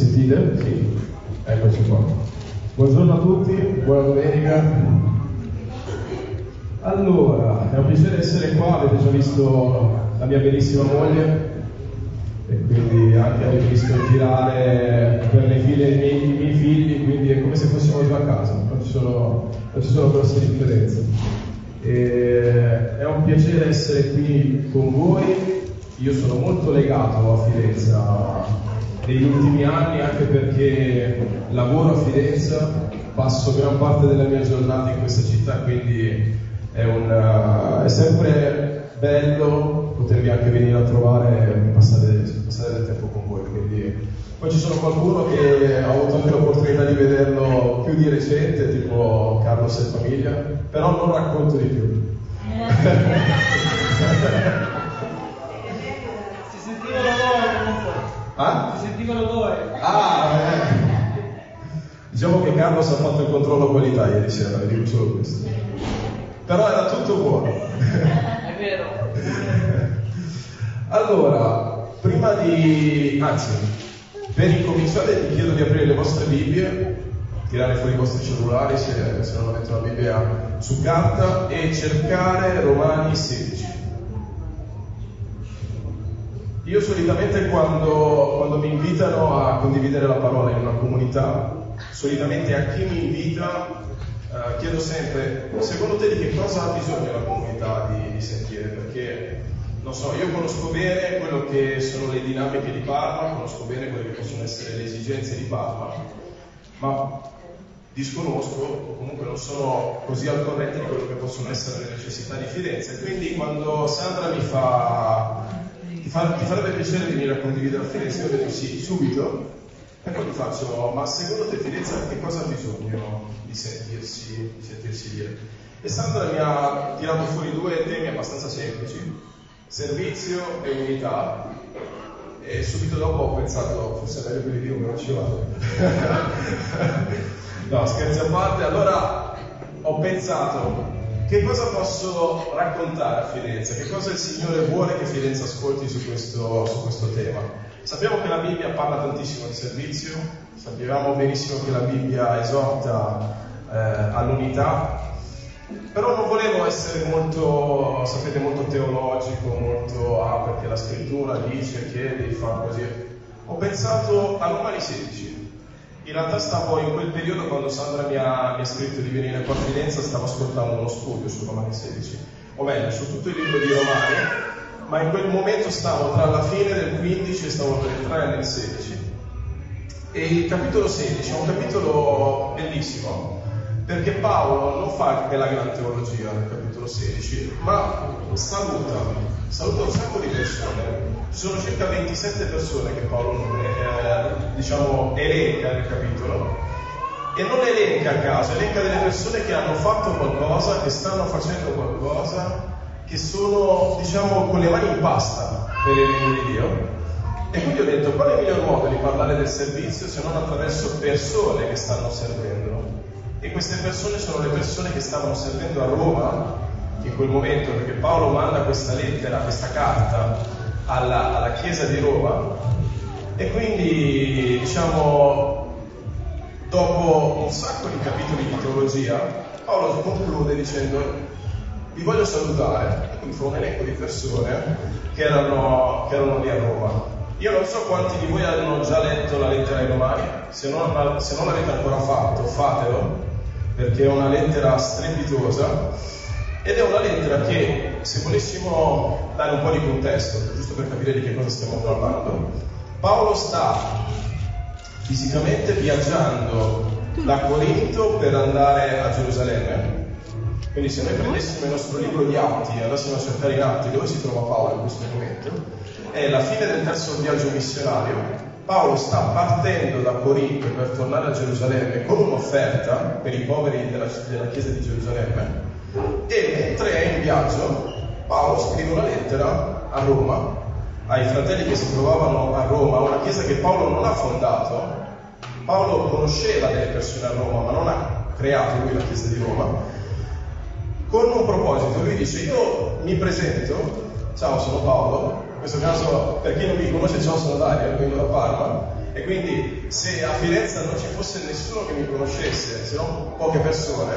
sentite? Sì. Eccoci qua. Buongiorno a tutti, buona domenica. Allora, è un piacere essere qua, avete già visto la mia bellissima moglie e quindi anche avete visto girare per le file i miei, i miei figli, quindi è come se fossimo già a casa, non ci sono, non ci sono grosse differenze. E è un piacere essere qui con voi, io sono molto legato a Firenze negli ultimi anni anche perché lavoro a Firenze, passo gran parte della mia giornata in questa città, quindi è, un, è sempre bello potervi anche venire a trovare e passare, passare del tempo con voi. Quindi, poi ci sono qualcuno che ho avuto anche l'opportunità di vederlo più di recente, tipo Carlos e famiglia, però non racconto di più. Ah? Si sentiva l'odore. Ah, eh. Diciamo che Carlos ha fatto il controllo qualità ieri sera, vi dico solo questo. Però era tutto buono. È vero. allora, prima di... anzi, per incominciare vi chiedo di aprire le vostre Bibbie, tirare fuori i vostri cellulari se, se non avete una Bibbia su carta e cercare Romani 16. Io solitamente quando, quando, mi invitano a condividere la parola in una comunità, solitamente a chi mi invita eh, chiedo sempre, secondo te di che cosa ha bisogno la comunità di, di, sentire? Perché, non so, io conosco bene quello che sono le dinamiche di Parma, conosco bene quelle che possono essere le esigenze di Parma, ma disconosco o comunque non sono così al corrente di quello che possono essere le necessità di Firenze. Quindi quando Sandra mi fa fa, ti farebbe piacere venire a condividere a Firenze? Io sì, subito. E poi ti faccio, ma secondo te Firenze che cosa ha bisogno di sentirsi, di sentirsi dire? E Sandra mi ha tirato fuori due temi abbastanza semplici, servizio e unità. E subito dopo ho pensato, forse è meglio quelli di non ci vado. no, scherzi a parte, allora ho pensato, che cosa posso raccontare a Firenze? Che cosa il Signore vuole che Firenze ascolti su questo, su questo tema? Sappiamo che la Bibbia parla tantissimo di servizio, sappiamo benissimo che la Bibbia esorta eh, all'unità, però non volevo essere molto, sapete, molto teologico, molto, ah, perché la scrittura dice che devi fare così. Ho pensato a Romani 16, in realtà stavo in quel periodo quando Sandra mi ha, mi ha scritto di venire qua a Firenze, stavo ascoltando uno studio su Romani 16, o meglio, su tutto il libro di Romani, ma in quel momento stavo tra la fine del 15 e stavo per entrare nel 16. E il capitolo 16 è un capitolo bellissimo, perché Paolo non fa anche la gran teologia nel capitolo 16, ma saluta, saluta un sacco di persone sono circa 27 persone che Paolo eh, diciamo, elenca nel capitolo e non elenca a caso, elenca delle persone che hanno fatto qualcosa, che stanno facendo qualcosa, che sono diciamo con le mani in pasta per il regno di Dio. E quindi ho detto qual è il miglior modo di parlare del servizio se non attraverso persone che stanno servendo? E queste persone sono le persone che stavano servendo a Roma in quel momento, perché Paolo manda questa lettera, questa carta alla, alla Chiesa di Roma. E quindi diciamo dopo un sacco di capitoli di teologia Paolo conclude dicendo vi voglio salutare quindi fa un elenco di persone che erano, che erano lì a Roma. Io non so quanti di voi hanno già letto la lettera ai Romani, se non, se non l'avete ancora fatto, fatelo, perché è una lettera strepitosa ed è una lettera che, se volessimo dare un po' di contesto, giusto per capire di che cosa stiamo parlando, Paolo sta fisicamente viaggiando da Corinto per andare a Gerusalemme. Quindi se noi prendessimo il nostro libro di Atti e andassimo a cercare in Atti dove si trova Paolo in questo momento, è la fine del terzo viaggio missionario. Paolo sta partendo da Corinto per tornare a Gerusalemme con un'offerta per i poveri della, della chiesa di Gerusalemme e mentre è in viaggio, Paolo scrive una lettera a Roma, ai fratelli che si trovavano a Roma, una chiesa che Paolo non ha fondato. Paolo conosceva delle persone a Roma, ma non ha creato lui la chiesa di Roma. Con un proposito, lui dice, io mi presento, ciao sono Paolo, in questo caso per chi non mi conosce ciao sono Dario, vengo da Parma, E quindi se a Firenze non ci fosse nessuno che mi conoscesse, se non poche persone,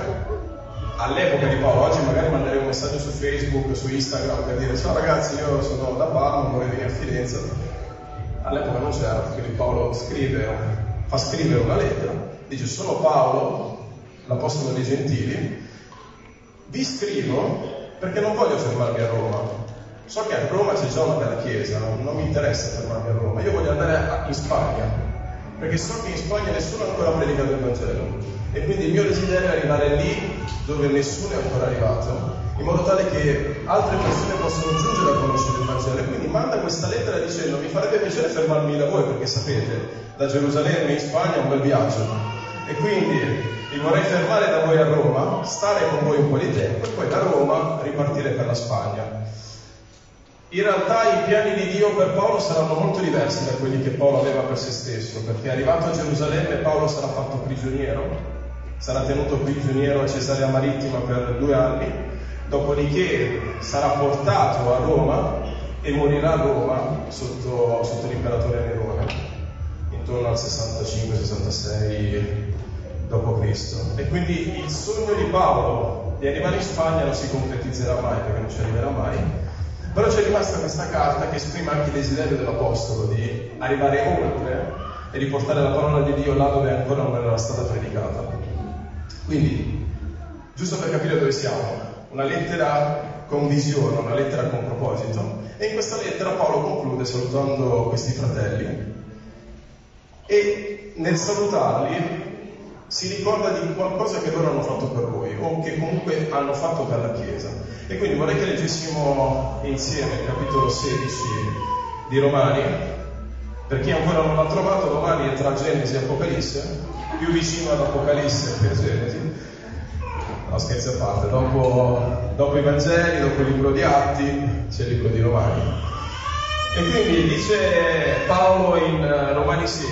all'epoca di Paolo, oggi magari manderei un messaggio su Facebook, su Instagram per dire ciao ragazzi io sono da Parma, vorrei venire a Firenze. All'epoca non c'era, quindi Paolo scrive, fa scrivere una lettera, dice sono Paolo, l'Apostolo dei Gentili, vi scrivo perché non voglio fermarmi a Roma. So che a Roma c'è già una bella chiesa, non mi interessa fermarmi a Roma, io voglio andare in Spagna, perché so che in Spagna nessuno ha ancora predicato il Vangelo. E quindi il mio desiderio è arrivare lì dove nessuno è ancora arrivato, in modo tale che altre persone possano giungere a conoscere il Vangelo. Quindi manda questa lettera dicendo mi farebbe piacere fermarmi da voi, perché sapete, da Gerusalemme in Spagna è un bel viaggio. E quindi mi vorrei fermare da voi a Roma, stare con voi un po' di tempo e poi da Roma ripartire per la Spagna. In realtà i piani di Dio per Paolo saranno molto diversi da quelli che Paolo aveva per se stesso, perché arrivato a Gerusalemme Paolo sarà fatto prigioniero, sarà tenuto prigioniero a Cesarea Marittima per due anni, dopodiché sarà portato a Roma e morirà a Roma sotto, sotto l'imperatore Nerone, intorno al 65-66 d.C. E quindi il sogno di Paolo di arrivare in Spagna non si concretizzerà mai, perché non ci arriverà mai, però c'è rimasta questa carta che esprime anche il desiderio dell'Apostolo di arrivare oltre e di portare la parola di Dio là dove ancora non era stata predicata. Quindi, giusto per capire dove siamo, una lettera con visione, una lettera con proposito, e in questa lettera Paolo conclude salutando questi fratelli e nel salutarli si ricorda di qualcosa che loro hanno fatto per voi o che comunque hanno fatto per la Chiesa. E quindi vorrei che leggessimo insieme il capitolo 16 di Romani. Per chi ancora non l'ha trovato, Romani è tra Genesi e Apocalisse, più vicino ad Apocalisse che a Genesi. No, scherzi a parte, dopo, dopo i Vangeli, dopo il libro di Atti, c'è il libro di Romani. E quindi dice Paolo in Romani 16,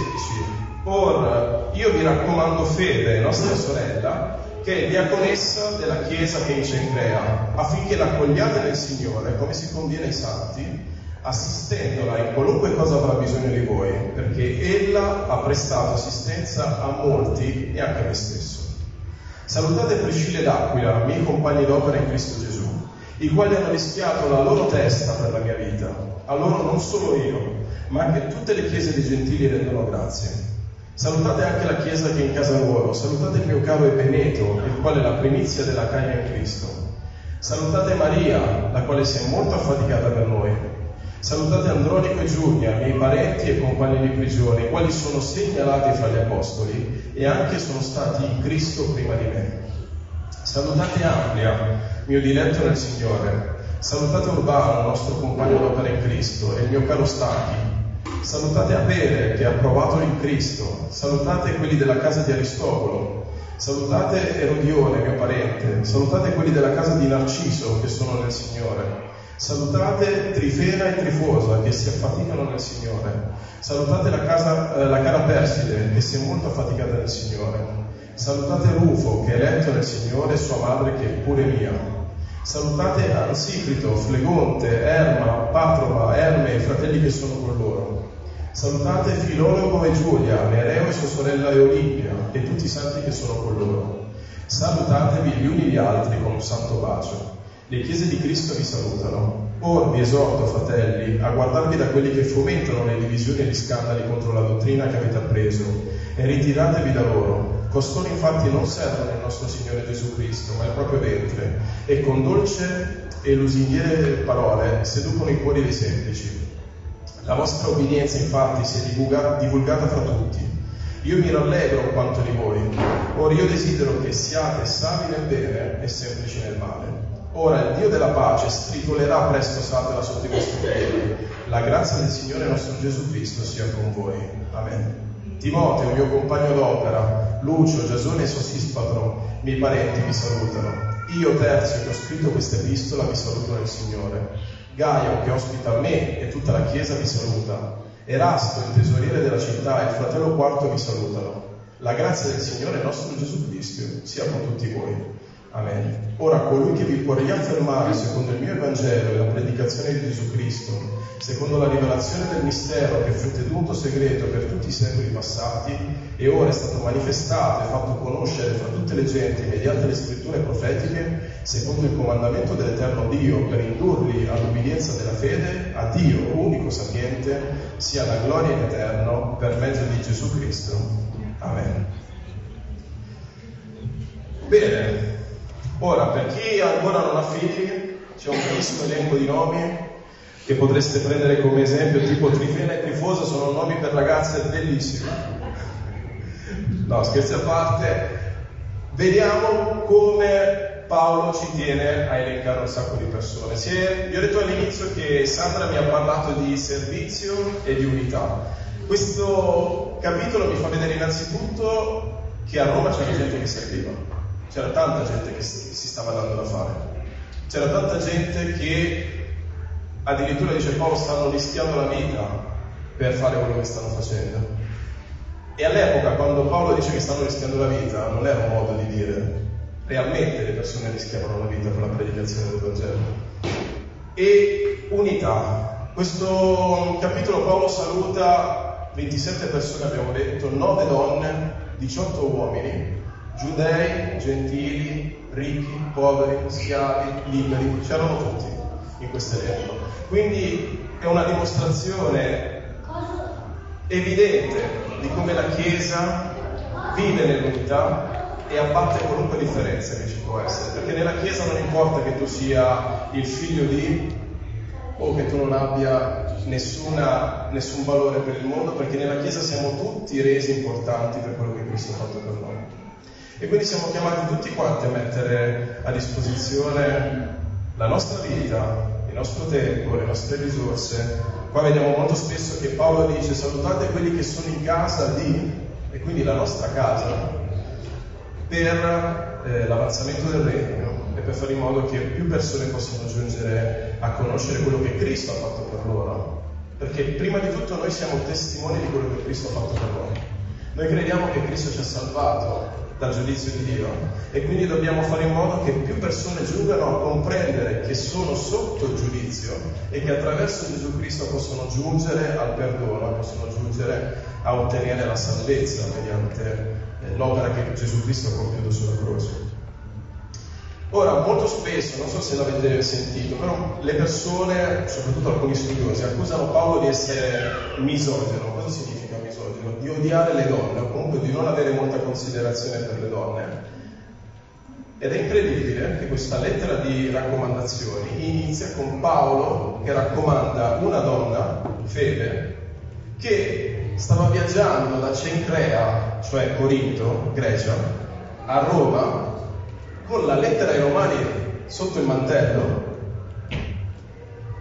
Or io vi raccomando Fede, nostra sorella, che è diaconessa della Chiesa che in Cencrea, affinché l'accogliate nel Signore come si conviene ai santi, assistendola in qualunque cosa avrà bisogno di voi, perché ella ha prestato assistenza a molti e anche a me stesso. Salutate Priscilla ed Aquila, miei compagni d'opera in Cristo Gesù, i quali hanno rischiato la loro testa per la mia vita. A loro non solo io, ma anche tutte le chiese dei gentili rendono grazie. Salutate anche la Chiesa che è in casa loro, salutate il mio caro Ebeneto, il quale è la primizia della Caia in Cristo. Salutate Maria, la quale si è molto affaticata per noi. Salutate Andronico e Giulia, miei parenti e compagni di prigione, i quali sono segnalati fra gli apostoli e anche sono stati in Cristo prima di me. Salutate Amplia, mio diletto nel Signore. Salutate Urbano, nostro compagno d'opera in Cristo, e il mio caro Stachi, Salutate Apele che ha provato in Cristo, salutate quelli della casa di Aristotelo, salutate Erodione, mio parente, salutate quelli della casa di Narciso che sono nel Signore, salutate Trifena e Trifosa che si affaticano nel Signore, salutate la, casa, eh, la cara Perside che si è molto affaticata nel Signore, salutate Rufo che è eletto nel Signore e sua madre che è pure mia. Salutate Ansifrito, Flegonte, Erma, Patrova, Erme e i fratelli che sono con loro. Salutate Filologo e Giulia, Nereo e sua sorella Eolimpia e tutti i santi che sono con loro. Salutatevi gli uni gli altri con un santo bacio. Le chiese di Cristo vi salutano. Or vi esorto, fratelli, a guardarvi da quelli che fomentano le divisioni e gli scandali contro la dottrina che avete appreso e ritiratevi da loro. Costoro infatti non servono il nostro Signore Gesù Cristo, ma il proprio ventre, e con dolce e lusinghiere parole seducono i cuori dei semplici. La vostra obbedienza infatti si è divulgata, divulgata fra tutti. Io mi rallegro quanto di voi. Ora io desidero che siate savi nel bene e semplici nel male. Ora il Dio della pace stritolerà presto Satana sotto i vostri piedi. La grazia del Signore nostro Gesù Cristo sia con voi. Amen. Timoteo, mio compagno d'opera, Lucio, Giasone e Sosispatro, miei parenti vi salutano. Io, Terzio, che ho scritto questa epistola, vi saluto nel Signore. Gaio, che ospita me e tutta la Chiesa, vi saluta. Erasto, il tesoriere della città, e il fratello quarto vi salutano. La grazia del Signore nostro Gesù Cristo sia con tutti voi. Amen. Ora colui che vi può riaffermare secondo il mio Evangelo e la predicazione di Gesù Cristo, secondo la rivelazione del mistero che fu tenuto segreto per tutti i secoli passati e ora è stato manifestato e fatto conoscere fra tutte le genti mediante le scritture profetiche, secondo il comandamento dell'Eterno Dio, per indurli all'ubbidienza della fede, a Dio, unico sapiente, sia la gloria in eterno per mezzo di Gesù Cristo. Amen. Bene, Ora, per chi ancora non ha figli, c'è un bellissimo elenco di nomi che potreste prendere come esempio, tipo Trifena e Trifosa sono nomi per ragazze bellissimi. No, scherzi a parte, vediamo come Paolo ci tiene a elencare un sacco di persone. È, vi ho detto all'inizio che Sandra mi ha parlato di servizio e di unità. Questo capitolo mi fa vedere innanzitutto che a Roma c'era gente che serviva c'era tanta gente che si stava dando da fare, c'era tanta gente che addirittura dice Paolo stanno rischiando la vita per fare quello che stanno facendo. E all'epoca quando Paolo dice che stanno rischiando la vita non era un modo di dire realmente le persone rischiavano la vita con la predicazione del Vangelo. E unità. Questo capitolo Paolo saluta 27 persone, abbiamo detto, 9 donne, 18 uomini giudei, gentili, ricchi, poveri, schiavi, liberi, c'erano tutti in questo elenco. Quindi è una dimostrazione evidente di come la Chiesa vive nell'unità e abbatte qualunque differenza che ci può essere, perché nella Chiesa non importa che tu sia il figlio di o che tu non abbia nessuna, nessun valore per il mondo, perché nella Chiesa siamo tutti resi importanti per quello che Cristo ha fatto per noi. E quindi siamo chiamati tutti quanti a mettere a disposizione la nostra vita, il nostro tempo, le nostre risorse. Qua vediamo molto spesso che Paolo dice salutate quelli che sono in casa di, e quindi la nostra casa, per eh, l'avanzamento del regno e per fare in modo che più persone possano giungere a conoscere quello che Cristo ha fatto per loro. Perché prima di tutto noi siamo testimoni di quello che Cristo ha fatto per noi. Noi crediamo che Cristo ci ha salvato dal giudizio di Dio e quindi dobbiamo fare in modo che più persone giungano a comprendere che sono sotto il giudizio e che attraverso Gesù Cristo possono giungere al perdono, possono giungere a ottenere la salvezza mediante eh, l'opera che Gesù Cristo ha compiuto sulla croce. Ora, molto spesso, non so se l'avete sentito, però le persone, soprattutto alcuni studiosi, accusano Paolo di essere misogeno. Cosa significa? Di odiare le donne o comunque di non avere molta considerazione per le donne. Ed è incredibile che questa lettera di raccomandazioni inizia con Paolo che raccomanda una donna, Fede, che stava viaggiando da Cencrea, cioè Corinto, Grecia, a Roma, con la lettera ai Romani sotto il mantello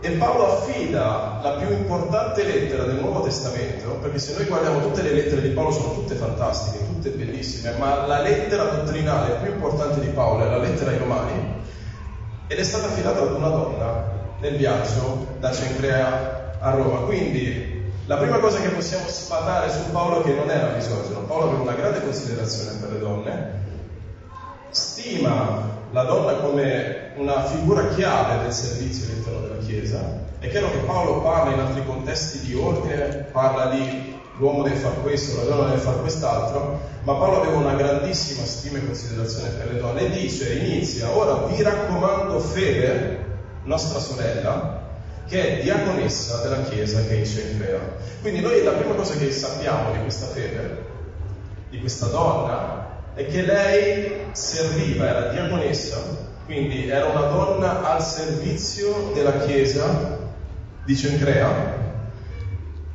e Paolo affida la più importante lettera del Nuovo Testamento, perché se noi guardiamo tutte le lettere di Paolo sono tutte fantastiche, tutte bellissime, ma la lettera dottrinale più importante di Paolo è la lettera ai Romani ed è stata affidata ad una donna nel viaggio da Cencrea a Roma. Quindi la prima cosa che possiamo sfatare su Paolo è che non era misogino, Paolo aveva una grande considerazione per le donne, stima la donna come una figura chiave del servizio all'interno della Chiesa. È chiaro che Paolo parla in altri contesti di ordine, parla di l'uomo deve fare questo, la donna deve fare quest'altro, ma Paolo aveva una grandissima stima e considerazione per le donne e dice, inizia, ora vi raccomando Fede, nostra sorella, che è diaconessa della Chiesa che è in Cencrea. Quindi noi la prima cosa che sappiamo di questa fede, di questa donna, è che lei serviva, era diaconessa, quindi era una donna al servizio della Chiesa di Cencrea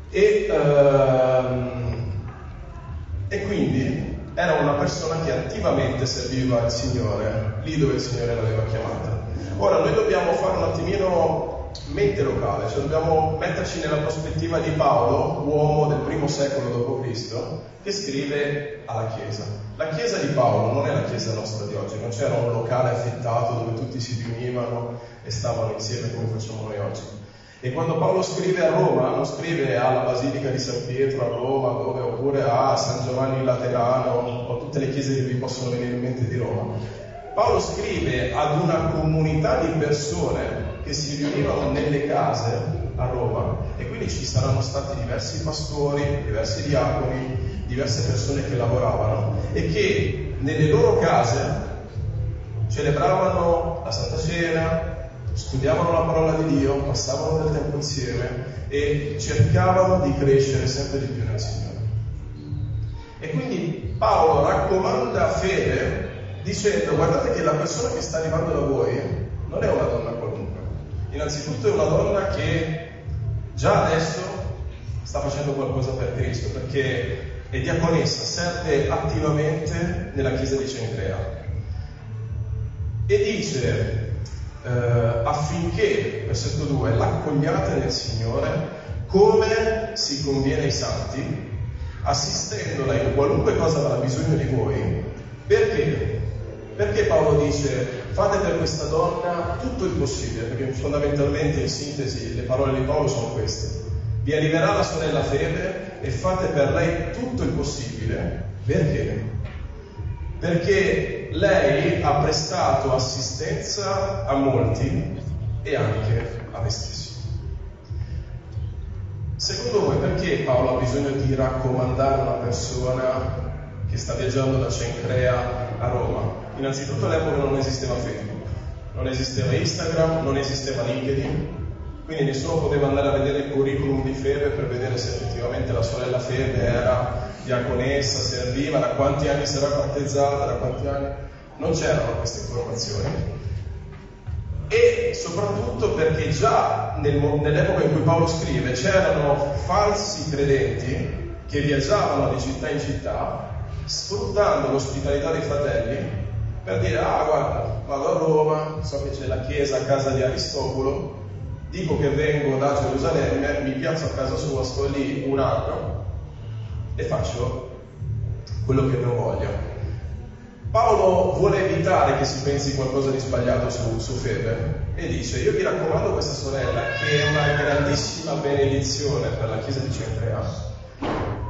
e, ehm, e quindi era una persona che attivamente serviva il Signore, lì dove il Signore l'aveva chiamata. Ora noi dobbiamo fare un attimino mente locale, cioè dobbiamo metterci nella prospettiva di Paolo, uomo del primo secolo d.C., che scrive alla Chiesa. La Chiesa di Paolo non è la Chiesa nostra di oggi, non c'era un locale affittato dove tutti si riunivano e stavano insieme come facciamo noi oggi. E quando Paolo scrive a Roma, non scrive alla Basilica di San Pietro a Roma, dove, oppure a San Giovanni Laterano o tutte le chiese che vi possono venire in mente di Roma, Paolo scrive ad una comunità di persone che si riunivano nelle case a Roma e quindi ci saranno stati diversi pastori, diversi diaconi, diverse persone che lavoravano e che nelle loro case celebravano la Santa Cena, studiavano la parola di Dio, passavano del tempo insieme e cercavano di crescere sempre di più nel Signore. E quindi Paolo raccomanda fede dicendo guardate che la persona che sta arrivando da voi non è una donna innanzitutto è una donna che già adesso sta facendo qualcosa per Cristo, perché è diaconessa, serve attivamente nella chiesa di Cencrea. E dice eh, affinché, versetto 2, l'accogliate nel Signore come si conviene ai santi, assistendola in qualunque cosa avrà bisogno di voi. Perché? Perché Paolo dice fate per questa donna tutto il possibile, perché fondamentalmente in sintesi le parole di Paolo sono queste. Vi arriverà la sorella fede e fate per lei tutto il possibile. Perché? Perché lei ha prestato assistenza a molti e anche a me stesso. Secondo voi perché Paolo ha bisogno di raccomandare una persona che sta viaggiando da Cencrea a Roma? Innanzitutto all'epoca non esisteva Facebook, non esisteva Instagram, non esisteva LinkedIn, quindi nessuno poteva andare a vedere il curriculum di Febe per vedere se effettivamente la sorella Febe era diaconessa, serviva, da quanti anni si era battezzata, da quanti anni. Non c'erano queste informazioni e soprattutto perché già nel, nell'epoca in cui Paolo scrive c'erano falsi credenti che viaggiavano di città in città sfruttando l'ospitalità dei fratelli per dire ah guarda vado a Roma, so che c'è la chiesa a casa di Aristotelo, dico che vengo da Gerusalemme, mi piazzo a casa sua, sto lì un anno e faccio quello che non voglio. Paolo vuole evitare che si pensi qualcosa di sbagliato su, su Fede e dice io vi raccomando questa sorella che è una grandissima benedizione per la chiesa di Centrea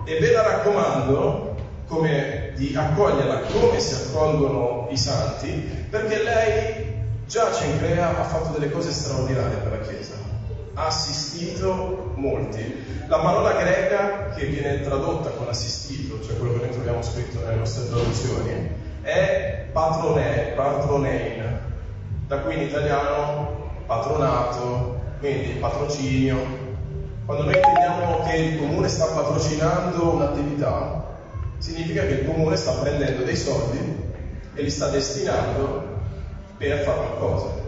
e ve la raccomando come di accoglierla come si accolgono i santi perché lei già Cencrea ha fatto delle cose straordinarie per la chiesa. Ha assistito molti. La parola greca che viene tradotta con assistito cioè quello che noi troviamo scritto nelle nostre traduzioni è patrone, patronein, da qui in italiano patronato, quindi patrocinio. Quando noi intendiamo che il comune sta patrocinando un'attività, significa che il comune sta prendendo dei soldi e li sta destinando per fare qualcosa.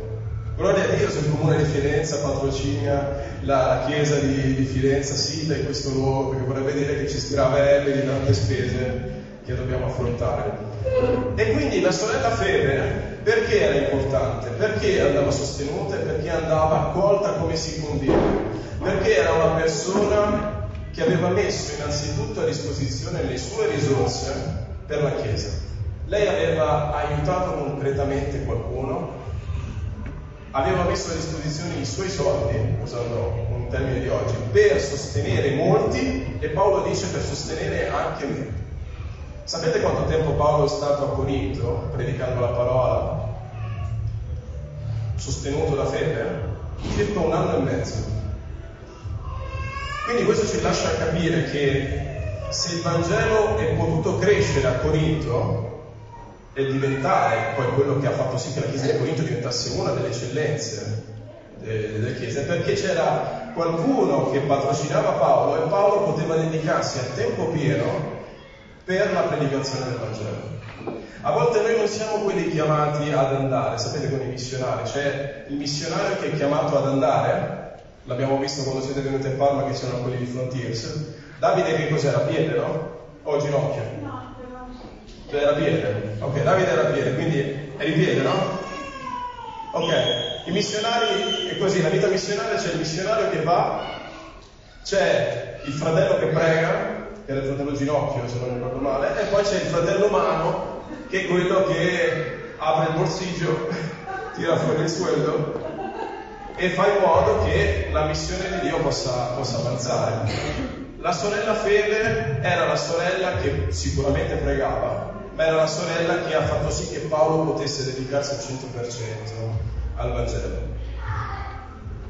Gloria a Dio se il comune di Firenze patrocina la, chiesa di, di Firenze Sita in questo luogo, perché vorrebbe dire che ci sgravelle di tante spese che dobbiamo affrontare. E quindi la sorella Fede perché era importante? Perché andava sostenuta e perché andava accolta come si conviene? Perché era una persona che aveva messo innanzitutto a disposizione le sue risorse per la Chiesa. Lei aveva aiutato concretamente qualcuno, aveva messo a disposizione i suoi soldi, usando un termine di oggi, per sostenere molti e Paolo dice per sostenere anche me. Sapete quanto tempo Paolo è stato a Corinto predicando la parola? Sostenuto da fede? Circa un anno e mezzo. Quindi questo ci lascia capire che se il Vangelo è potuto crescere a Corinto e diventare poi quello che ha fatto sì che la Chiesa di Corinto diventasse una delle eccellenze delle chiese, perché c'era qualcuno che patrocinava Paolo e Paolo poteva dedicarsi a tempo pieno per la predicazione del Vangelo. A volte noi non siamo quelli chiamati ad andare, sapete con i missionari, c'è il missionario che è chiamato ad andare, l'abbiamo visto quando siete venuti a Parma che c'erano quelli di Frontiers. Davide che cos'era? Piede, no? O ginocchio? No, cioè era piede. Ok, Davide era piede, quindi eri piede, no? Ok, i missionari è così, la vita missionaria c'è il missionario che va, c'è il fratello che prega, che era il fratello Ginocchio, se non ricordo male, e poi c'è il fratello Mano, che è quello che apre il borsiggio, tira fuori il sueldo e fa in modo che la missione di Dio possa, possa avanzare. La sorella Fede era la sorella che sicuramente pregava, ma era la sorella che ha fatto sì che Paolo potesse dedicarsi al 100% al Vangelo.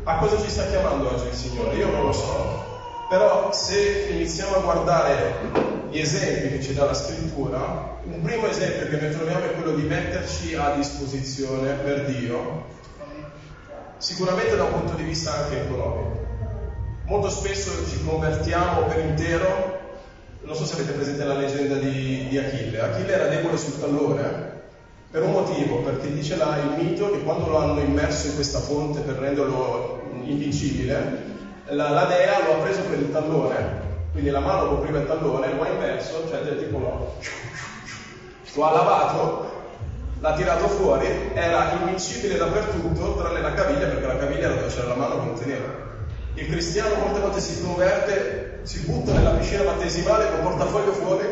A cosa ci sta chiamando oggi il Signore? Io non lo so, però se iniziamo a guardare gli esempi che ci dà la scrittura, un primo esempio che noi troviamo è quello di metterci a disposizione per Dio, sicuramente da un punto di vista anche economico. Molto spesso ci convertiamo per intero non so se avete presente la leggenda di, di Achille. Achille era debole sul tallone per un motivo, perché dice là il mito che quando lo hanno immerso in questa fonte per renderlo invincibile, la, la dea lo ha preso per il tallone, quindi la mano copriva il tallone, lo ha immerso, cioè del tipo lo ha lavato, l'ha tirato fuori, era invincibile dappertutto, tranne la caviglia, perché la caviglia era dove c'era la mano che non teneva. Il cristiano molte volte si converte, si butta nella piscina battesimale con portafoglio fuori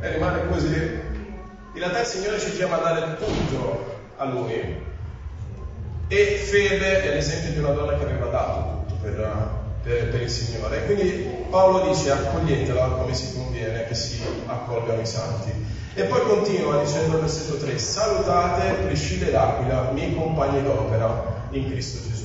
e rimane così. In realtà il Signore ci chiama a dare tutto a Lui. E fede è l'esempio di una donna che aveva dato tutto per, per, per il Signore. E quindi Paolo dice accoglietela come si conviene che si accolgano i santi. E poi continua dicendo al versetto 3, salutate Priscilla ed Aquila, miei compagni d'opera in Cristo Gesù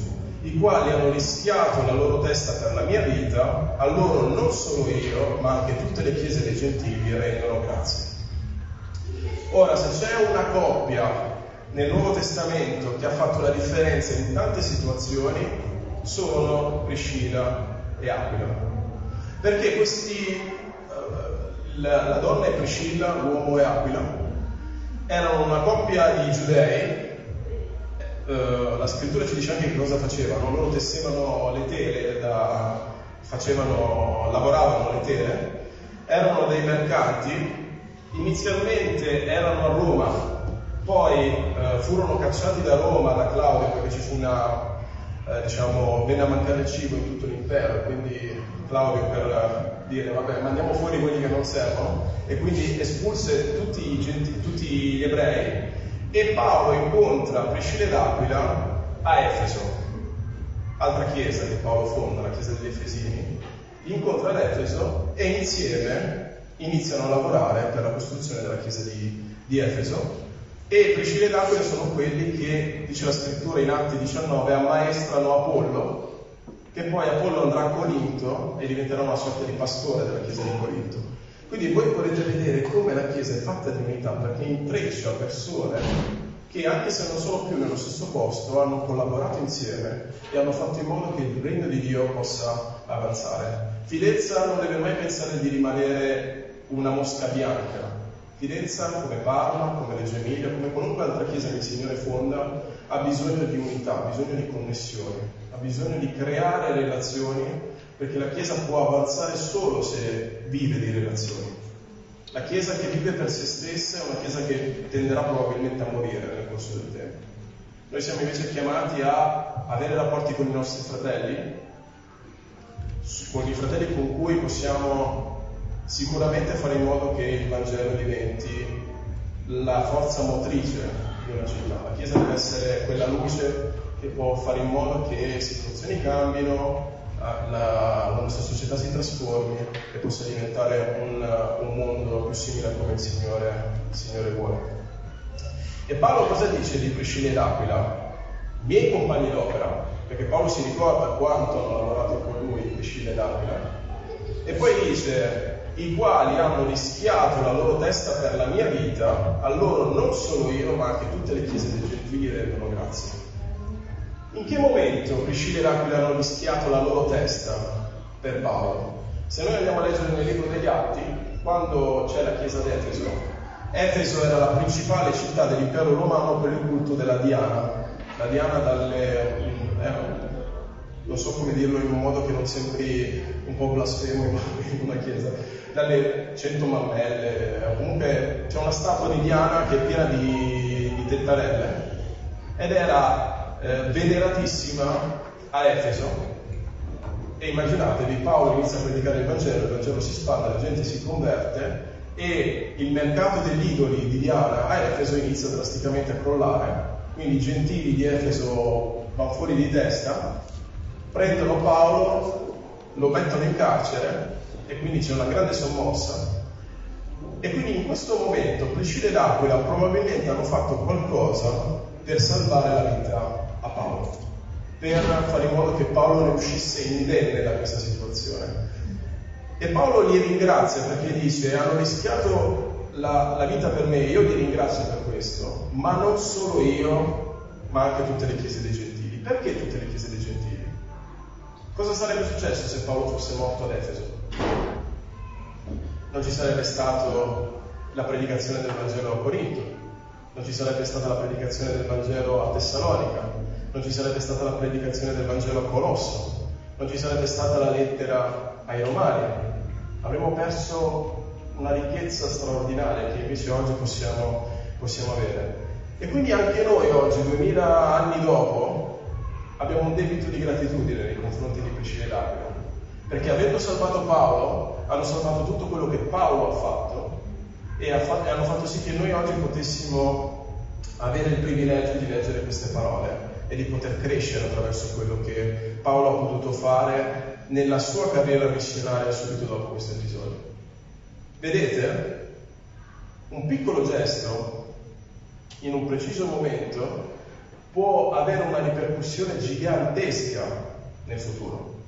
i quali hanno rischiato la loro testa per la mia vita, a loro non solo io, ma anche tutte le chiese dei gentili rendono grazie. Ora, se c'è una coppia nel Nuovo Testamento che ha fatto la differenza in tante situazioni, sono Priscilla e Aquila. Perché questi, la, la donna e Priscilla, l'uomo e Aquila, erano una coppia di giudei. Eh, la scrittura ci dice anche che cosa facevano, loro tessevano le tele, da, facevano, lavoravano le tele, erano dei mercanti, inizialmente erano a Roma, poi eh, furono cacciati da Roma, da Claudio, perché ci fu una, eh, diciamo, venne a mancare il cibo in tutto l'impero, quindi Claudio per dire vabbè mandiamo fuori quelli che non servono e quindi espulse tutti, genti, tutti gli ebrei. E Paolo incontra Priscilla d'Aquila a Efeso, altra chiesa che Paolo fonda, la chiesa degli Efesini, li incontra ad Efeso e insieme iniziano a lavorare per la costruzione della chiesa di, di Efeso. E Priscilla ed Aquila sono quelli che, dice la scrittura in Atti 19, ammaestrano Apollo, che poi Apollo andrà a Corinto e diventerà una sorta di pastore della chiesa di Corinto. Quindi voi potete vedere come la Chiesa è fatta di unità perché intreccia persone che anche se non sono più nello stesso posto hanno collaborato insieme e hanno fatto in modo che il regno di Dio possa avanzare. Fidenza non deve mai pensare di rimanere una mosca bianca. Fidenza, come Parma, come Reggio Emilia, come qualunque altra chiesa che il Signore fonda, ha bisogno di unità, ha bisogno di connessioni, ha bisogno di creare relazioni perché la Chiesa può avanzare solo se vive di relazioni. La Chiesa che vive per se stessa è una Chiesa che tenderà probabilmente a morire nel corso del tempo. Noi siamo invece chiamati a avere rapporti con i nostri fratelli, con i fratelli con cui possiamo sicuramente fare in modo che il Vangelo diventi la forza motrice una città. La Chiesa deve essere quella luce che può fare in modo che situazioni cambino, la, la, nostra società si trasformi e possa diventare un, un mondo più simile a come il Signore, il Signore vuole. E Paolo cosa dice di Priscilla ed Aquila? Miei compagni d'opera, perché Paolo si ricorda quanto hanno lavorato con lui Priscilla ed Aquila, e poi dice i quali hanno rischiato la loro testa per la mia vita, a loro non solo io, ma anche tutte le chiese dei gentili rendono grazie. In che momento Priscilla e Aquila hanno rischiato la loro testa per Paolo? Se noi andiamo a leggere nel libro degli Atti, quando c'è la chiesa di Efeso, Efeso era la principale città dell'impero romano per il culto della Diana. La Diana dalle... Eh, non so come dirlo in un modo che non sembri un po' blasfemo in una chiesa, dalle cento mammelle, comunque c'è una statua di Diana che è piena di, di tettarelle ed era eh, veneratissima a Efeso. E immaginatevi, Paolo inizia a predicare il Vangelo, il Vangelo si spanda, la gente si converte e il mercato degli idoli di Diana a Efeso inizia drasticamente a crollare. Quindi i gentili di Efeso vanno fuori di testa, prendono Paolo, lo mettono in carcere e quindi c'è una grande sommossa. E quindi in questo momento Priscilla ed Aquila probabilmente hanno fatto qualcosa per salvare la vita a Paolo, per fare in modo che Paolo ne uscisse indenne da questa situazione. E Paolo li ringrazia perché dice hanno rischiato la, la vita per me, io li ringrazio per questo, ma non solo io, ma anche tutte le chiese dei gentili. Perché tutte le chiese dei gentili? Cosa sarebbe successo se Paolo fosse morto ad Efeso? Non ci sarebbe stata la predicazione del Vangelo a Corinto, non ci sarebbe stata la predicazione del Vangelo a Tessalonica, non ci sarebbe stata la predicazione del Vangelo a Colosso, non ci sarebbe stata la lettera ai Romani, avremmo perso una ricchezza straordinaria che invece oggi possiamo, possiamo avere. E quindi anche noi oggi, duemila anni dopo, abbiamo un debito di gratitudine nei confronti di Priscilla e d'Aquila, perché avendo salvato Paolo, hanno salvato tutto quello che Paolo ha fatto e, ha fatto, e hanno fatto sì che noi oggi potessimo avere il privilegio di leggere queste parole e di poter crescere attraverso quello che Paolo ha potuto fare nella sua carriera missionaria subito dopo questo episodio. Vedete? Un piccolo gesto in un preciso momento può avere una ripercussione gigantesca nel futuro.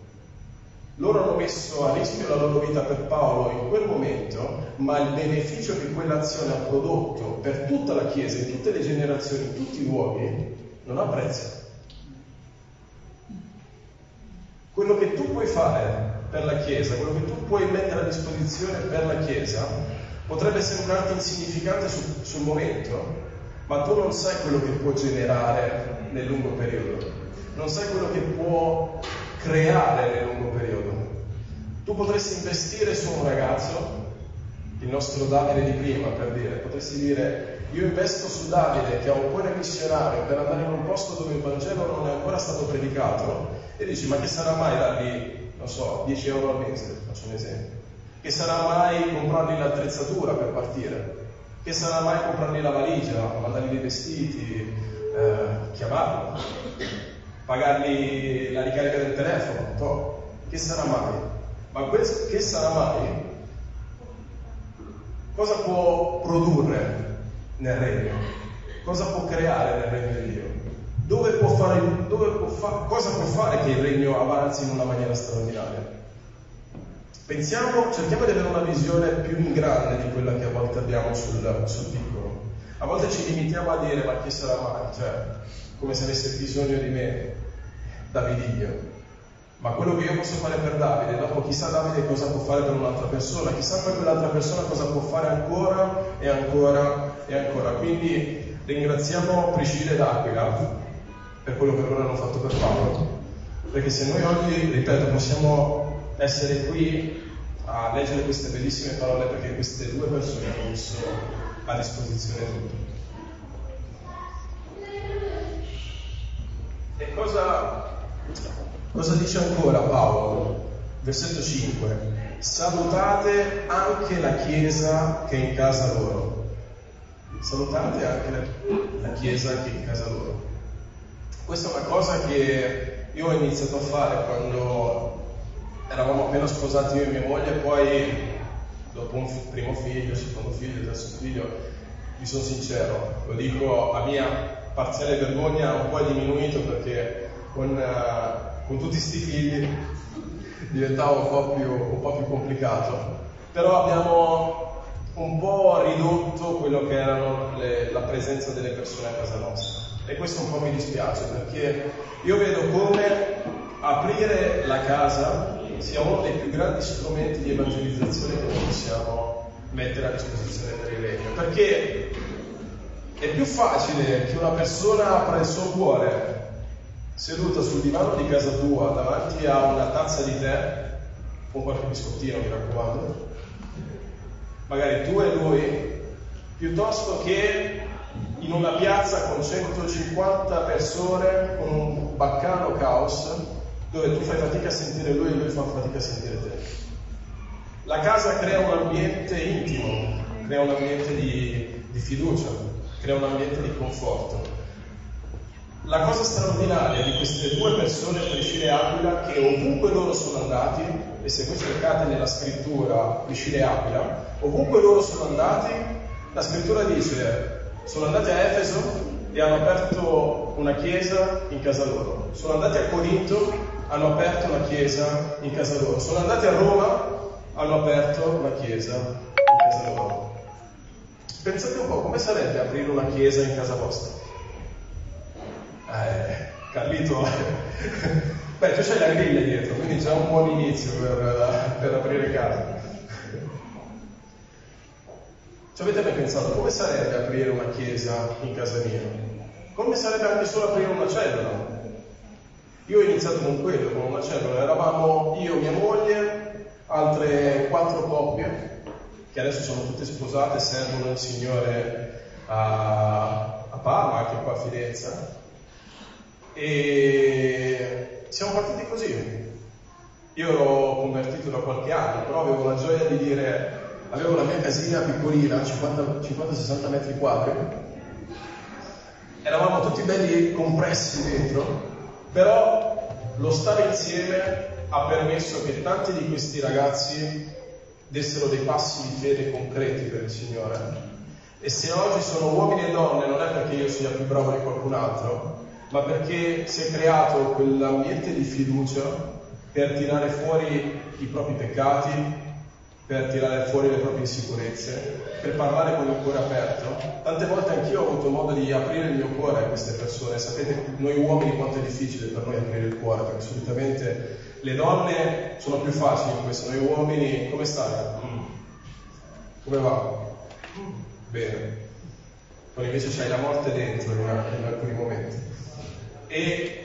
Loro hanno messo a rischio la loro vita per Paolo in quel momento, ma il beneficio che quell'azione ha prodotto per tutta la Chiesa, in tutte le generazioni, in tutti i luoghi, non ha prezzo. Quello che tu puoi fare per la Chiesa, quello che tu puoi mettere a disposizione per la Chiesa, potrebbe sembrarti insignificante sul, sul momento, ma tu non sai quello che può generare nel lungo periodo, non sai quello che può creare nel lungo periodo. Tu potresti investire su un ragazzo, il nostro Davide di prima per dire, potresti dire io investo su Davide che è un cuore missionario per andare in un posto dove il Vangelo non è ancora stato predicato e dici, ma che sarà mai dargli, non so, 10 euro al mese, faccio un esempio? Che sarà mai comprargli l'attrezzatura per partire? Che sarà mai comprargli la valigia, mandargli dei vestiti, eh, chiamarlo, pagargli la ricarica del telefono? To. Che sarà mai? Ma questo, che sarà mai? Cosa può produrre nel regno? Cosa può creare nel regno di Dio? Dove può fare, dove può fa, cosa può fare che il regno avanzi in una maniera straordinaria? Pensiamo, cerchiamo di avere una visione più in grande di quella che a volte abbiamo sul, sul piccolo. A volte ci limitiamo a dire ma chi sarà mai? Cioè, come se avesse bisogno di me, Davidiglio. Ma quello che io posso fare per Davide, dopo chissà Davide cosa può fare per un'altra persona, chissà poi quell'altra persona cosa può fare ancora e ancora e ancora. Quindi ringraziamo Priscilla ed Aquila per quello che loro hanno fatto per Paolo. Perché se noi oggi, ripeto, possiamo essere qui a leggere queste bellissime parole perché queste due persone hanno messo a disposizione tutto. E cosa, cosa dice ancora Paolo? Versetto 5. Salutate anche la Chiesa che è in casa loro. Salutate anche la, la Chiesa che è in casa loro. Questa è una cosa che io ho iniziato a fare quando eravamo appena sposati io e mia moglie, poi dopo un primo figlio, secondo figlio, terzo figlio, vi sono sincero, lo dico a mia parziale vergogna un po' è diminuito perché con, con tutti questi figli diventava un po, più, un po' più complicato. Però abbiamo un po' ridotto quello che era la presenza delle persone a casa nostra. E questo un po' mi dispiace perché io vedo come aprire la casa sia uno dei più grandi strumenti di evangelizzazione che possiamo mettere a disposizione per il regno. Perché è più facile che una persona apra il suo cuore seduta sul divano di casa tua davanti a una tazza di tè con qualche biscottino, mi raccomando, magari tu e lui, piuttosto che in una piazza con 150 persone, con un baccano caos, dove tu fai fatica a sentire lui e lui fa fatica a sentire te. La casa crea un ambiente intimo, crea un ambiente di, di fiducia, crea un ambiente di conforto. la cosa straordinaria di queste due persone, Priscilla e Aquila, che ovunque loro sono andati, e se voi cercate nella scrittura Priscilla e Aquila, ovunque loro sono andati, la scrittura dice, sono andati a Efeso e hanno aperto una chiesa in casa loro, sono andati a Corinto, hanno aperto una chiesa in casa loro, sono andati a Roma, hanno aperto una chiesa in casa loro. Pensate un po' come sarebbe aprire una chiesa in casa vostra? Eh, Carlito, beh, tu c'hai la griglia dietro, quindi già un buon inizio per, per aprire casa. Ci avete mai pensato come sarebbe aprire una chiesa in casa mia? Come sarebbe anche solo aprire una cellula? Io ho iniziato con quello, con una cellula, eravamo io, mia moglie, altre quattro coppie, che adesso sono tutte sposate, servono il Signore a, a Parma, anche qua a Firenze, e siamo partiti così. Io ero convertito da qualche anno, però avevo la gioia di dire, avevo la mia casina piccolina, 50-60 metri quadri, eravamo tutti belli compressi dentro, però lo stare insieme ha permesso che tanti di questi ragazzi dessero dei passi di fede concreti per il Signore. E se oggi sono uomini e donne non è perché io sia più bravo di qualcun altro, ma perché si è creato quell'ambiente di fiducia per tirare fuori i propri peccati, per tirare fuori le proprie insicurezze, per parlare con il cuore aperto. Tante volte anch'io ho avuto modo di aprire il mio cuore a queste persone. Sapete noi uomini quanto è difficile per noi aprire il cuore, perché solitamente le donne sono più facili in questo, noi uomini come stai? Mm. Come va? Mm. Bene. Poi invece c'hai la morte dentro in, alcuni momenti. E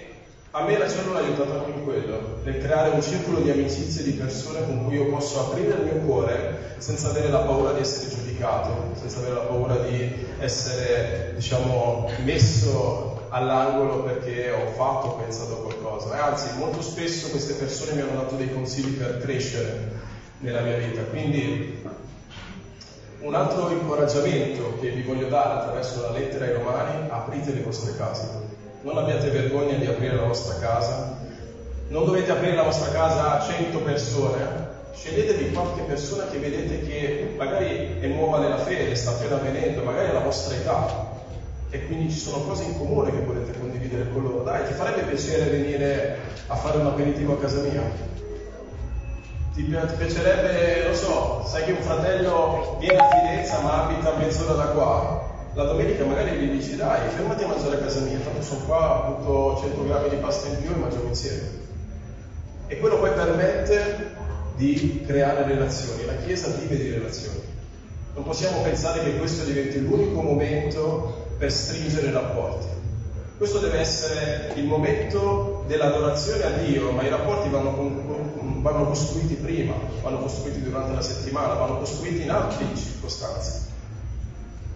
a me la cellula ha aiutato anche in quello, nel creare un circolo di amicizie di persone con cui io posso aprire il mio cuore senza avere la paura di essere giudicato, senza avere la paura di essere, diciamo, messo all'angolo perché ho fatto o pensato qualcosa. E anzi, molto spesso queste persone mi hanno dato dei consigli per crescere nella mia vita. Quindi un altro incoraggiamento che vi voglio dare attraverso la lettera ai Romani, aprite le vostre case non abbiate vergogna di aprire la vostra casa, non dovete aprire la vostra casa a 100 persone, sceglietevi qualche persona che vedete che magari è nuova nella fede, sta appena venendo, magari è la vostra età e quindi ci sono cose in comune che potete condividere con loro. Dai, ti farebbe piacere venire a fare un aperitivo a casa mia? Ti, piacerebbe, non so, sai che un fratello viene a Fidenza ma abita mezz'ora da qua? La domenica magari gli dici dai fermati a mangiare a casa mia, tanto sono qua, butto 100 grammi di pasta in più e mangiamo insieme. E quello poi permette di creare relazioni, la Chiesa vive di relazioni. Non possiamo pensare che questo diventi l'unico momento per stringere rapporti. Questo deve essere il momento dell'adorazione a Dio, ma i rapporti vanno, vanno costruiti prima, vanno costruiti durante la settimana, vanno costruiti in altre circostanze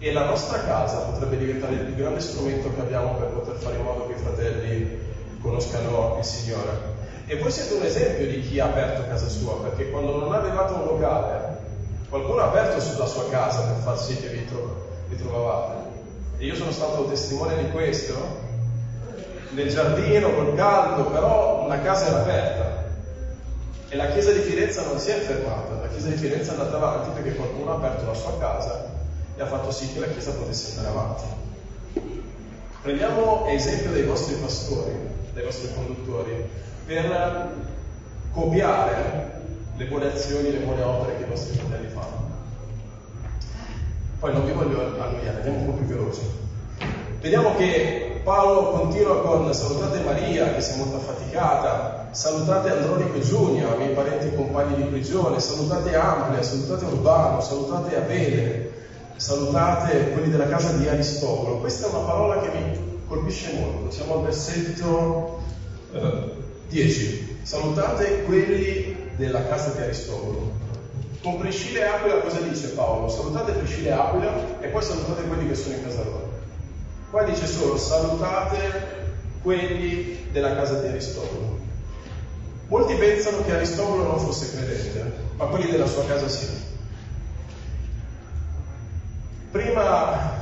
e la nostra casa potrebbe diventare il più grande strumento che abbiamo per poter fare in modo che i fratelli conoscano il Signore. E voi siete un esempio di chi ha aperto casa sua, perché quando non avevate un locale, qualcuno ha aperto la sua casa per far sì che vi, tro- vi trovavate. E io sono stato testimone di questo, nel giardino, col caldo, però una casa era aperta. E la chiesa di Firenze non si è fermata, la chiesa di Firenze è andata avanti perché qualcuno ha aperto la sua casa e ha fatto sì che la Chiesa potesse andare avanti. Prendiamo esempio dei vostri pastori, dei vostri conduttori, per copiare le buone azioni, le buone opere che i vostri fratelli fanno. Poi non vi voglio annoiare, andiamo un po' più veloci. Vediamo che Paolo continua con salutate Maria che si è molto affaticata, salutate Andronico e Giunia, miei parenti e compagni di prigione, salutate Amplia, salutate Urbano, salutate Abele, salutate quelli della casa di Aristotelo. Questa è una parola che mi colpisce molto. Siamo al versetto eh, 10. Salutate quelli della casa di Aristotelo. Con Priscilla e Aquila cosa dice Paolo? Salutate Priscilla e Aquila e poi salutate quelli che sono in casa loro. Qua dice solo salutate quelli della casa di Aristotelo. Molti pensano che Aristotelo non fosse credente, ma quelli della sua casa sì. Prima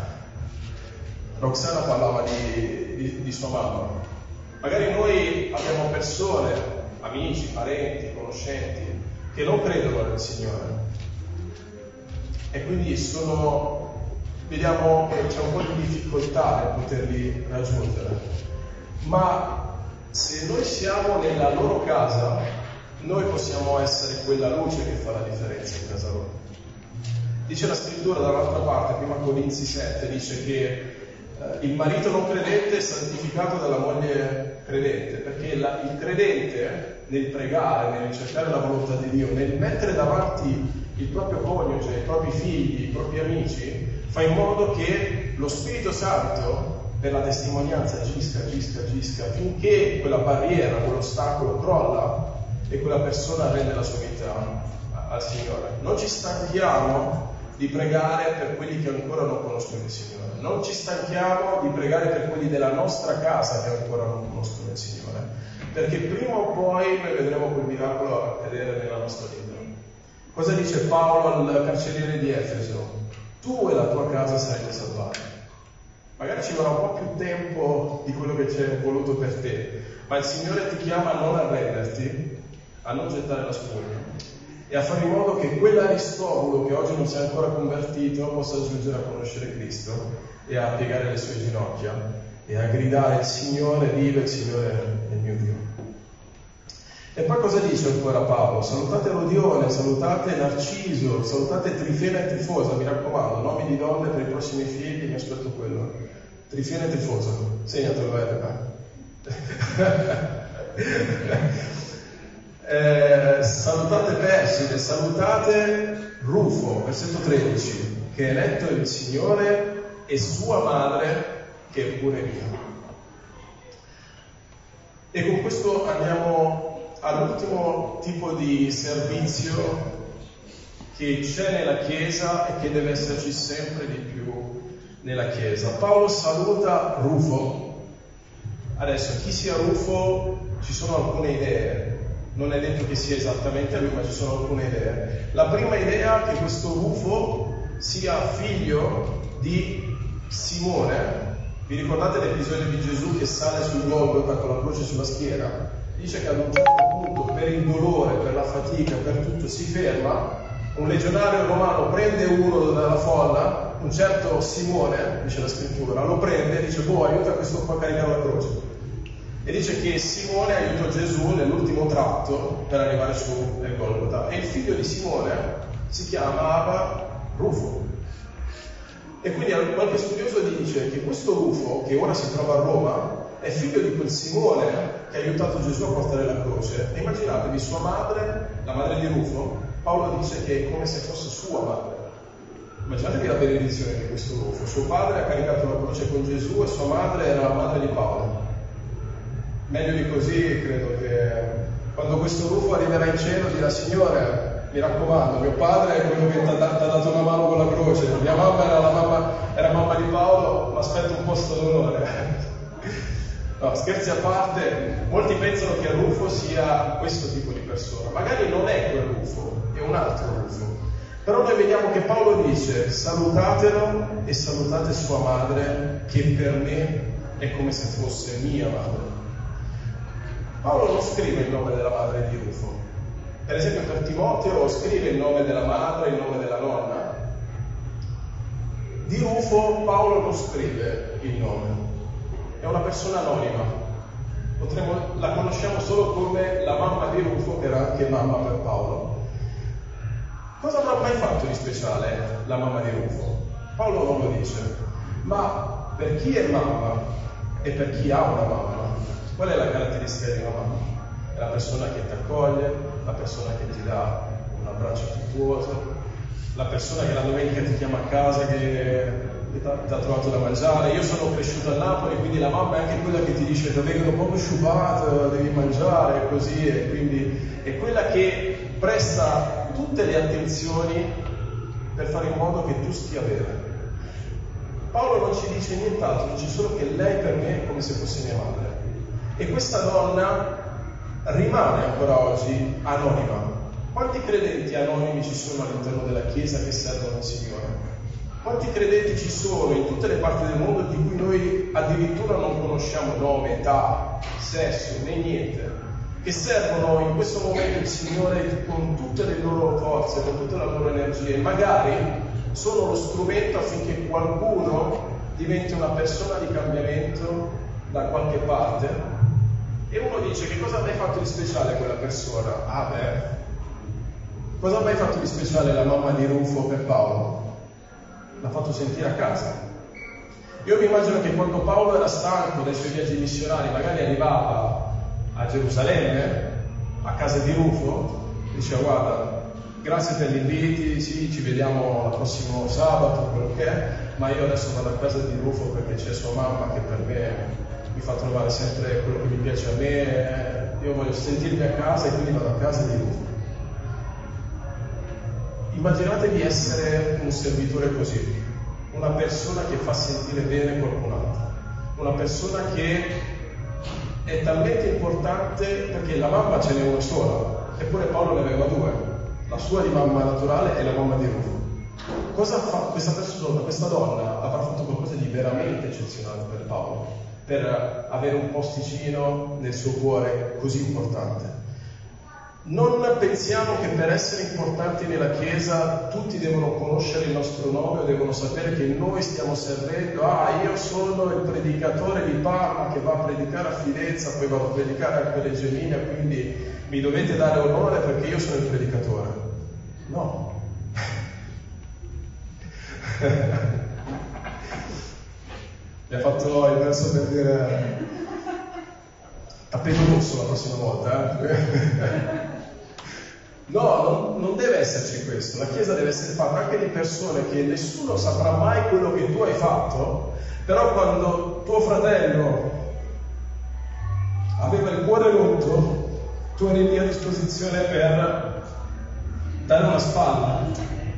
Roxana parlava di, di, di sua mamma. Magari noi abbiamo persone, amici, parenti, conoscenti, che non credono nel Signore. E quindi sono, vediamo che c'è un po' di difficoltà nel poterli raggiungere. Ma se noi siamo nella loro casa, noi possiamo essere quella luce che fa la differenza in casa loro. Dice la scrittura dall'altra parte, prima Corinzi 7, dice che eh, il marito non credente è santificato dalla moglie credente, perché la, il credente nel pregare, nel ricercare la volontà di Dio, nel mettere davanti il proprio coniuge, i propri figli, i propri amici, fa in modo che lo Spirito Santo per la testimonianza agisca, agisca, agisca, finché quella barriera, quell'ostacolo crolla e quella persona rende la sua vita al Signore. Non ci stanchiamo di pregare per quelli che ancora non conoscono il Signore. Non ci stanchiamo di pregare per quelli della nostra casa che ancora non conoscono il Signore. Perché prima o poi noi vedremo quel miracolo accadere nella nostra vita. Cosa dice Paolo al carceriere di Efeso? Tu e la tua casa sarete salvati. Magari ci vorrà un po' più tempo di quello che c'è voluto per te, ma il Signore ti chiama a non arrenderti, a non gettare la spugna e a fare in modo che quell'Aristobulo che oggi non si è ancora convertito possa giungere a conoscere Cristo e a piegare le sue ginocchia e a gridare il Signore vive, il Signore è il mio Dio. E poi cosa dice ancora Paolo? Salutate Rodione, salutate Narciso, salutate Trifena e Trifosa, mi raccomando, nomi di donne per i prossimi figli, mi aspetto quello. Trifena e Trifosa, segnatelo Erika. Eh, salutate Perside, salutate Rufo, versetto 13, che è eletto il Signore e sua madre che è pure mia. E con questo andiamo all'ultimo tipo di servizio che c'è nella Chiesa e che deve esserci sempre di più nella Chiesa. Paolo saluta Rufo. Adesso, chi sia Rufo, ci sono alcune idee non è detto che sia esattamente lui, ma ci sono alcune idee. La prima idea è che questo Rufo sia figlio di Simone. Vi ricordate l'episodio di Gesù che sale sul Golgotha con la croce sulla schiera? Dice che ad un certo punto, per il dolore, per la fatica, per tutto, si ferma. Un legionario romano prende uno dalla folla, un certo Simone, dice la scrittura, lo prende e dice, boh, aiuta questo qua a caricare la croce. E dice che Simone aiutò Gesù nell'ultimo tratto per arrivare su nel Golgotha. E il figlio di Simone si chiamava Rufo. E quindi qualche studioso dice che questo Rufo, che ora si trova a Roma, è figlio di quel Simone che ha aiutato Gesù a portare la croce. E immaginatevi sua madre, la madre di Rufo, Paolo dice che è come se fosse sua madre. Immaginatevi la benedizione di questo Rufo. Suo padre ha caricato la croce con Gesù e sua madre era la madre di Paolo meglio di così credo che quando questo Rufo arriverà in cielo dirà Signore, mi raccomando, mio padre è quello che ti ha dato una mano con la croce, mia mamma era, la mamma, era mamma di Paolo, ma aspetta un posto d'onore. No, scherzi a parte, molti pensano che Rufo sia questo tipo di persona, magari non è quel Rufo, è un altro Rufo. Però noi vediamo che Paolo dice salutatelo e salutate sua madre che per me è come se fosse mia madre. Paolo non scrive il nome della madre di Rufo. Per esempio per Timoteo scrive il nome della madre il nome della nonna. Di Rufo Paolo non scrive il nome. È una persona anonima. Potremmo, la conosciamo solo come la mamma di Rufo, che era anche mamma per Paolo. Cosa avrà mai fatto di speciale la mamma di Rufo? Paolo non lo dice, ma per chi è mamma e per chi ha una mamma, Qual è la caratteristica di una mamma? È la persona che ti accoglie, la persona che ti dà un abbraccio affettuoso, la persona che la domenica ti chiama a casa che ti ha trovato da mangiare. Io sono cresciuto a Napoli, quindi la mamma è anche quella che ti dice che vengono poco sciupato, devi mangiare, così, e quindi è quella che presta tutte le attenzioni per fare in modo che tu stia bene. Paolo non ci dice nient'altro, dice solo che lei per me è come se fosse mia madre. E questa donna rimane ancora oggi anonima. Quanti credenti anonimi ci sono all'interno della Chiesa che servono il Signore? Quanti credenti ci sono in tutte le parti del mondo di cui noi addirittura non conosciamo nome, età, sesso, né niente, che servono in questo momento il Signore con tutte le loro forze, con tutta la loro energia e magari sono lo strumento affinché qualcuno diventi una persona di cambiamento da qualche parte e uno dice che cosa mai fatto di speciale quella persona? Ah beh, cosa mai fatto di speciale la mamma di Rufo per Paolo? L'ha fatto sentire a casa. Io mi immagino che quando Paolo era stanco dai suoi viaggi missionari, magari arrivava a Gerusalemme, a casa di Rufo, diceva guarda, grazie per gli inviti, sì, ci vediamo il prossimo sabato, quello che è, ma io adesso vado a casa di Rufo perché c'è sua mamma che per me mi fa trovare sempre quello che mi piace a me, io voglio sentirmi a casa e quindi vado a casa di Rufo. Immaginate di essere un servitore così, una persona che fa sentire bene qualcun altro, una persona che è talmente importante perché la mamma ce n'è una sola, eppure Paolo ne aveva due, la sua di mamma naturale e la mamma di Rufo. Cosa fa questa persona, questa donna avrà fatto qualcosa di veramente eccezionale per Paolo, per avere un posticino nel suo cuore così importante. Non pensiamo che per essere importanti nella Chiesa tutti devono conoscere il nostro nome o devono sapere che noi stiamo servendo. Ah, io sono il predicatore di Parma che va a predicare a Firenze, poi vado a predicare a Reggio Emilia, quindi mi dovete dare onore perché io sono il predicatore. No. Mi ha fatto il verso per dire tappeto rosso la prossima volta. Eh? No, non, deve esserci questo. La Chiesa deve essere fatta anche di persone che nessuno saprà mai quello che tu hai fatto, però quando tuo fratello aveva il cuore rotto, tu eri lì a disposizione per dare una spalla,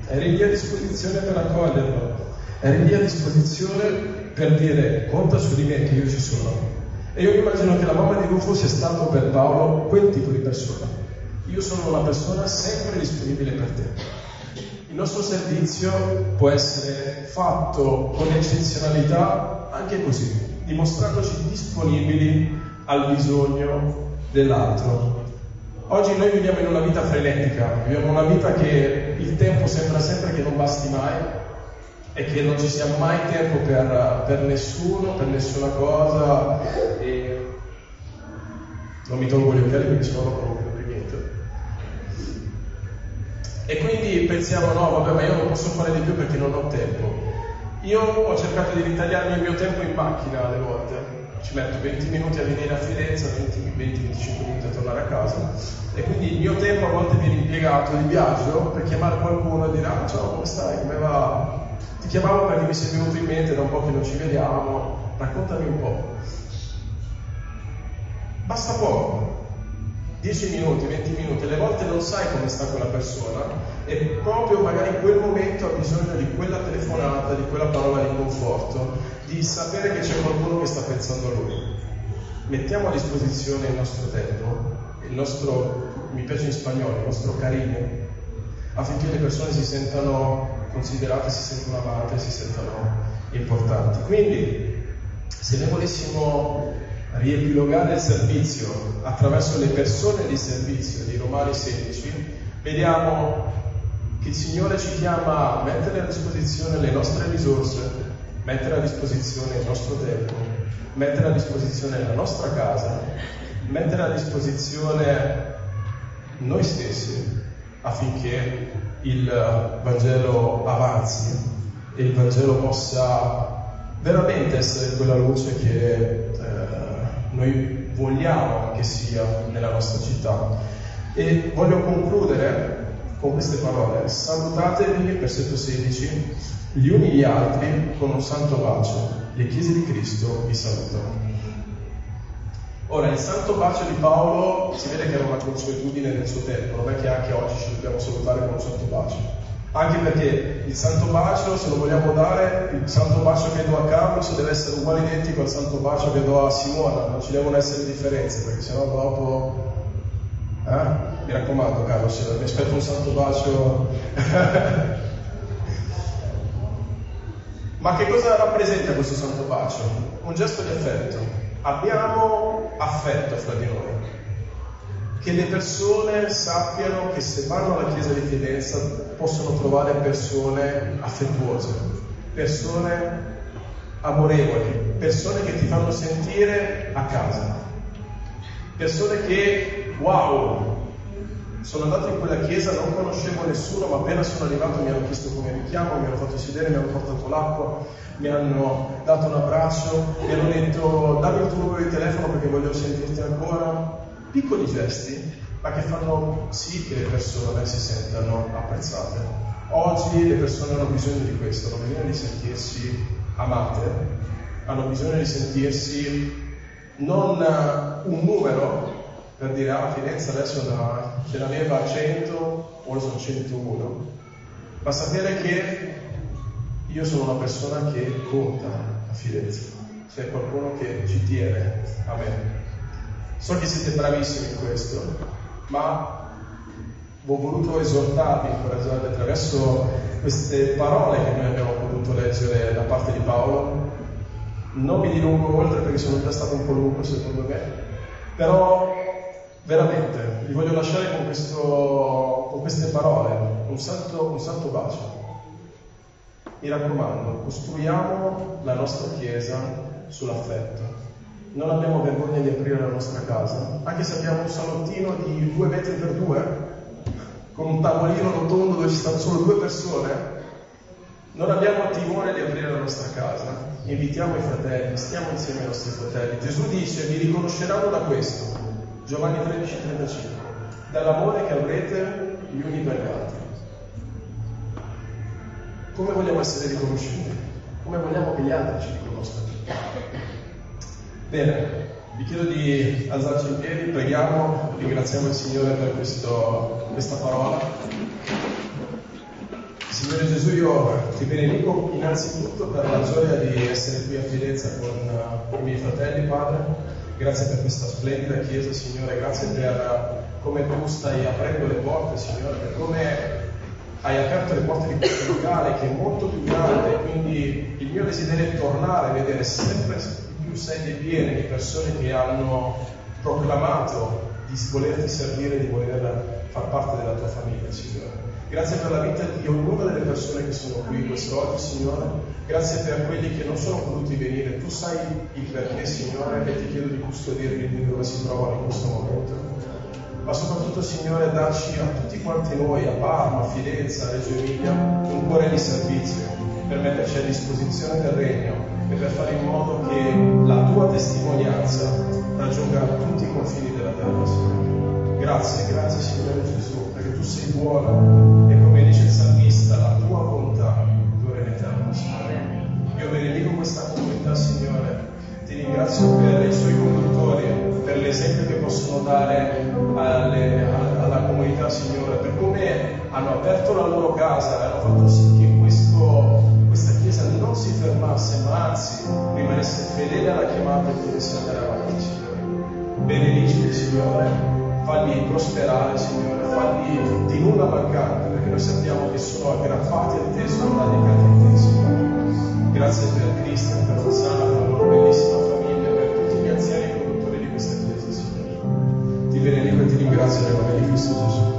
eri lì a disposizione per accoglierlo, eri lì a disposizione per dire conta su di me che io ci sono. E io immagino che la mamma di Rufo sia stato per Paolo quel tipo di persona io sono una persona sempre disponibile per te. Il nostro servizio può essere fatto con eccezionalità anche così, dimostrandoci disponibili al bisogno dell'altro. Oggi noi viviamo in una vita frenetica, viviamo una vita che il tempo sembra sempre che non basti mai e che non ci sia mai tempo per, per nessuno, per nessuna cosa. E non mi tolgo gli occhiali perché sennò non provo più niente. E quindi pensiamo, no, vabbè, ma io non posso fare di più perché non ho tempo. Io ho cercato di ritagliarmi il mio tempo in macchina alle volte. Ci metto 20 minuti a venire a Firenze, 20-25 minuti a tornare a casa. E quindi il mio tempo a volte viene impiegato di viaggio per chiamare qualcuno e dire, ah, ciao, come stai, come va? Ti chiamavo perché mi sei venuto in mente da un po' che non ci vediamo, raccontami un po'. Basta poco, 10 minuti, 20 minuti, alle volte non sai come sta quella persona e proprio magari in quel momento ha bisogno di quella telefonata, di quella parola di conforto, di sapere che c'è qualcuno che sta pensando a lui. Mettiamo a disposizione il nostro tempo, il nostro, mi piace in spagnolo, il nostro carino, affinché le persone si sentano considerate, si sentano amate, si sentano importanti. Quindi, se ne volessimo riepilogare il servizio attraverso le persone di servizio di Romani 16, vediamo che il Signore ci chiama a mettere a disposizione le nostre risorse, mettere a disposizione il nostro tempo, mettere a disposizione la nostra casa, mettere a disposizione noi stessi affinché il Vangelo avanzi e il Vangelo possa veramente essere quella luce che eh, noi vogliamo che sia nella nostra città. E voglio concludere con queste parole. Salutatevi, versetto 16, gli uni gli altri con un santo bacio. Le chiese di Cristo vi salutano. Ora, il santo bacio di Paolo si vede che era una consuetudine nel suo tempo, non è che anche oggi ci dobbiamo salutare con un santo bacio. Anche perché il santo bacio, se lo vogliamo dare, il santo bacio che do a Carlos deve essere uguale identico al santo bacio che do a Simona, non ci devono essere differenze, perché sennò dopo... Eh? Mi raccomando Carlos, mi aspetto un santo bacio. Ma che cosa rappresenta questo santo bacio? Un gesto di affetto. Abbiamo affetto fra di noi. Che le persone sappiano che se vanno alla chiesa di Fidenza possono trovare persone affettuose, persone amorevoli, persone che ti fanno sentire a casa, persone che, wow, sono andato in quella chiesa, non conoscevo nessuno, ma appena sono arrivato mi hanno chiesto come mi chiamo, mi hanno fatto sedere, mi hanno portato l'acqua, mi hanno dato un abbraccio, mi hanno detto dammi il tuo numero di telefono perché voglio sentirti ancora. Piccoli gesti, ma che fanno sì che le persone si sentano apprezzate. Oggi le persone hanno bisogno di questo, hanno bisogno di sentirsi amate, hanno bisogno di sentirsi non un numero per dire ah Firenze adesso da, ce n'aveva 100, ora sono 101, ma sapere che io sono una persona che conta a Firenze, c'è qualcuno che ci tiene a me. So che siete bravissimi in questo, ma ho voluto esortarvi, incoraggiarvi attraverso queste parole che noi abbiamo potuto leggere da parte di Paolo. Non mi dilungo oltre perché sono già stato un po' lungo secondo me, però veramente vi voglio lasciare con, questo, con queste parole, un santo, un santo bacio. Mi raccomando, costruiamo la nostra Chiesa sull'affetto. Non abbiamo vergogna di aprire la nostra casa, anche se abbiamo un salottino di due metri per due, con un tavolino rotondo dove ci stanno solo due persone. Non abbiamo timore di aprire la nostra casa, invitiamo i fratelli, stiamo insieme ai nostri fratelli. Gesù dice, vi riconosceranno da questo, Giovanni 13, 35, dall'amore che avrete gli uni per gli altri. Come vogliamo essere riconosciuti? Come vogliamo che gli altri ci riconoscano? Bene, vi chiedo di alzarci in piedi, preghiamo, ringraziamo il Signore per questo, questa parola. Signore Gesù, io ti benedico innanzitutto per la gioia di essere qui a Fidenza con i miei fratelli, Padre Grazie per questa splendida Chiesa, Signore, grazie per come tu stai aprendo le porte, Signore, per come hai aperto le porte di questo locale che è molto più grande, quindi il mio desiderio è tornare a vedere sempre più sedie piene di persone che hanno proclamato di volerti servire, di voler far parte della tua famiglia, Signore. Grazie per la vita di ognuna delle persone che sono qui quest'oggi, Signore. Grazie per quelli che non sono potuti venire. Tu sai il perché, Signore, e ti chiedo di custodirli dove si trovano in questo momento. Ma soprattutto, Signore, dacci a tutti quanti noi, a Parma, a Firenze, a Reggio Emilia, un cuore di servizio per metterci a disposizione del Regno e per fare in modo che la tua testimonianza raggiunga tutti i confini della terra, Signore. Grazie, grazie, Signore Gesù, sei buono e come dice il salmista, la tua bontà dura in eterno, Signore. Io benedico questa comunità, Signore. Ti ringrazio per i suoi conduttori, per l'esempio che possono dare alle, alla comunità, Signore, per come hanno aperto la loro casa e hanno fatto sì che questo, questa chiesa non si fermasse, ma anzi rimanesse fedele alla chiamata potesse andare avanti, Signore. Benedicili, Signore Fagli prosperare, Signore, fagli di nulla mancare, perché noi sappiamo che sono aggrappati a te, sono radicati a te, Signore. Grazie per Cristo, per Rosanna, per la loro bellissima famiglia, per tutti gli anziani conduttori di questa chiesa, Signore. Ti benedico e ti ringrazio nel nome di Cristo Gesù.